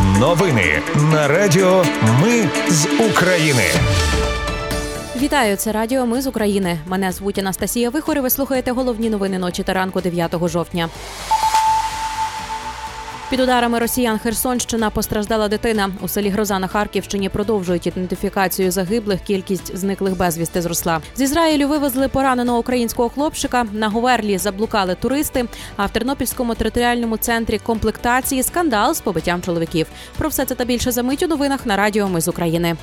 Новини на Радіо Ми з України. Вітаю, це Радіо Ми з України. Мене звуть Анастасія Вихор. і Ви слухаєте головні новини ночі та ранку 9 жовтня. Під ударами росіян Херсонщина постраждала дитина. У селі Гроза на Харківщині продовжують ідентифікацію загиблих. Кількість зниклих безвісти зросла. З Ізраїлю вивезли пораненого українського хлопчика. На Говерлі заблукали туристи. А в Тернопільському територіальному центрі комплектації скандал з побиттям чоловіків. Про все це та більше за мить у новинах на Радіо Ми з України.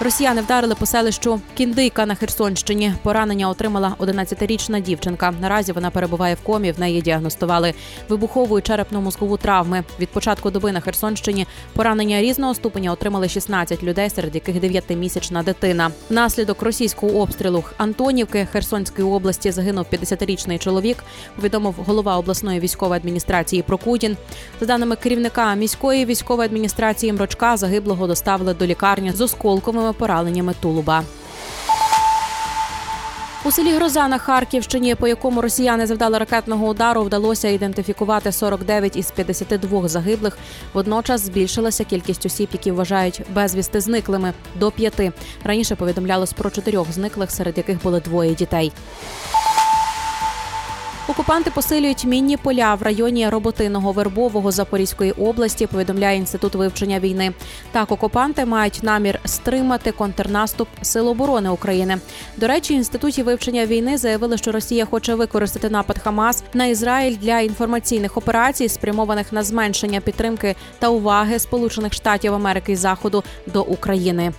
Росіяни вдарили по селищу Кіндийка на Херсонщині. Поранення отримала 11-річна дівчинка. Наразі вона перебуває в комі. В неї діагностували вибухову черепно-мозкову травми. Від початку доби на Херсонщині поранення різного ступеня отримали 16 людей, серед яких 9-місячна дитина. Внаслідок російського обстрілу Антонівки Херсонської області загинув 50-річний чоловік. Повідомив голова обласної військової адміністрації Прокудін. За даними керівника міської військової адміністрації Мрочка, загиблого доставили до лікарні з осколковими пораненнями тулуба. У селі Гроза на Харківщині, по якому росіяни завдали ракетного удару, вдалося ідентифікувати 49 із 52 загиблих. Водночас збільшилася кількість осіб, які вважають безвісти зниклими до п'яти. Раніше повідомлялось про чотирьох зниклих, серед яких були двоє дітей. Окупанти посилюють мінні поля в районі роботиного вербового Запорізької області. Повідомляє інститут вивчення війни. Так, окупанти мають намір стримати контрнаступ Сил оборони України. До речі, інституті вивчення війни заявили, що Росія хоче використати напад Хамас на Ізраїль для інформаційних операцій, спрямованих на зменшення підтримки та уваги Сполучених Штатів Америки і Заходу до України.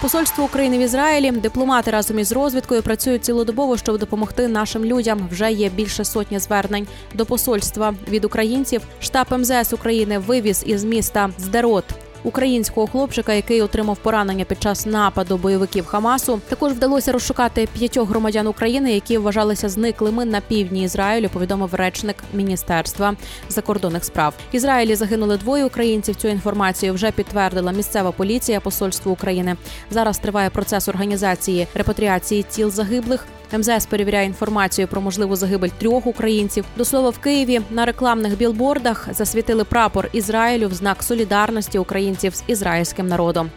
Посольство України в Ізраїлі дипломати разом із розвідкою працюють цілодобово, щоб допомогти нашим людям. Вже є більше сотні звернень до посольства від українців. Штаб МЗС України вивіз із міста Здерот українського хлопчика, який отримав поранення під час нападу бойовиків Хамасу. Також вдалося розшукати п'ятьох громадян України, які вважалися зниклими на півдні Ізраїлю. Повідомив речник міністерства закордонних справ. Ізраїлі загинули двоє українців. Цю інформацію вже підтвердила місцева поліція Посольства України. Зараз триває процес організації репатріації тіл загиблих. МЗС перевіряє інформацію про можливу загибель трьох українців. До слова, в Києві на рекламних білбордах засвітили прапор Ізраїлю в знак солідарності українців з ізраїльським народом.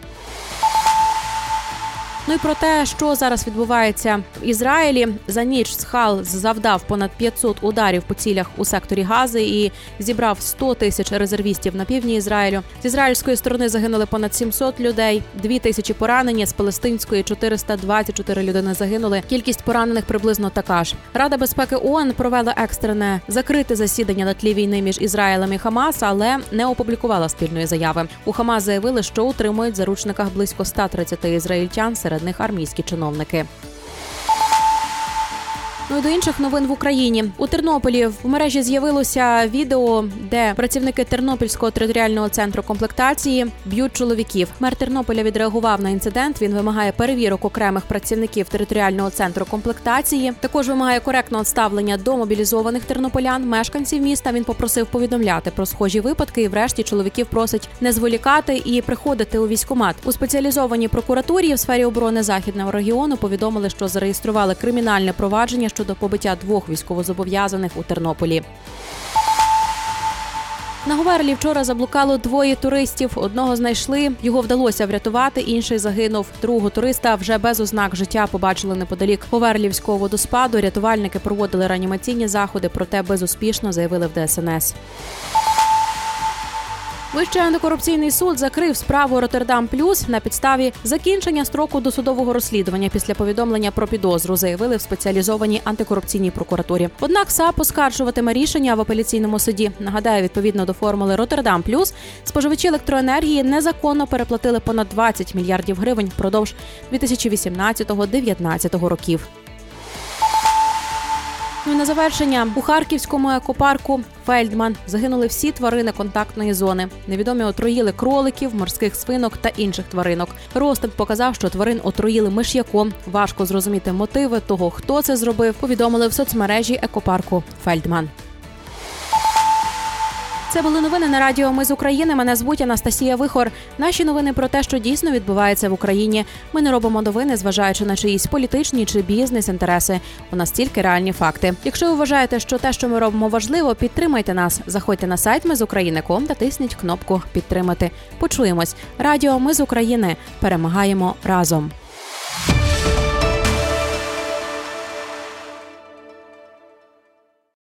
Ну і про те, що зараз відбувається в Ізраїлі, за ніч Схал завдав понад 500 ударів по цілях у секторі Гази і зібрав 100 тисяч резервістів на півдні Ізраїлю. З ізраїльської сторони загинули понад 700 людей, 2 тисячі поранені з палестинської 424 людини загинули. Кількість поранених приблизно така ж. Рада безпеки ООН провела екстрене закрите засідання на тлі війни між Ізраїлем і Хамас, але не опублікувала спільної заяви. У Хамас заявили, що утримують заручниках близько 130 ізраїльтян серед них армійські чиновники. Ну і до інших новин в Україні у Тернополі в мережі з'явилося відео, де працівники Тернопільського територіального центру комплектації б'ють чоловіків. Мер Тернополя відреагував на інцидент. Він вимагає перевірок окремих працівників територіального центру комплектації. Також вимагає коректного ставлення до мобілізованих тернополян, мешканців міста. Він попросив повідомляти про схожі випадки. І, врешті, чоловіків просить не зволікати і приходити у військкомат. у спеціалізованій прокуратурі в сфері оборони західного регіону. Повідомили, що зареєстрували кримінальне провадження щодо побиття двох військовозобов'язаних у Тернополі. На Говерлі вчора заблукало двоє туристів. Одного знайшли, його вдалося врятувати. Інший загинув. Другого туриста вже без ознак життя побачили неподалік Говерлівського водоспаду. Рятувальники проводили реанімаційні заходи, проте безуспішно заявили в ДСНС. Вищий антикорупційний суд закрив справу Роттердам Плюс на підставі закінчення строку досудового розслідування після повідомлення про підозру, заявили в спеціалізованій антикорупційній прокуратурі. Однак САП оскаржуватиме рішення в апеляційному суді. Нагадаю, відповідно до формули Роттердам Плюс споживачі електроенергії незаконно переплатили понад 20 мільярдів гривень впродовж 2018-2019 років. Ну і на завершення у харківському екопарку Фельдман загинули всі тварини контактної зони. Невідомі отруїли кроликів, морських свинок та інших тваринок. Ростик показав, що тварин отруїли миш'яком. Важко зрозуміти мотиви того, хто це зробив. Повідомили в соцмережі екопарку Фельдман. Це були новини на радіо. Ми з України. Мене звуть Анастасія Вихор. Наші новини про те, що дійсно відбувається в Україні. Ми не робимо новини, зважаючи на чиїсь політичні чи бізнес-інтереси. У нас тільки реальні факти. Якщо ви вважаєте, що те, що ми робимо, важливо, підтримайте нас. Заходьте на сайт Ми з України.ком та тисніть кнопку Підтримати. Почуємось. Радіо Ми з України перемагаємо разом.